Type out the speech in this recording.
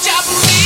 diabo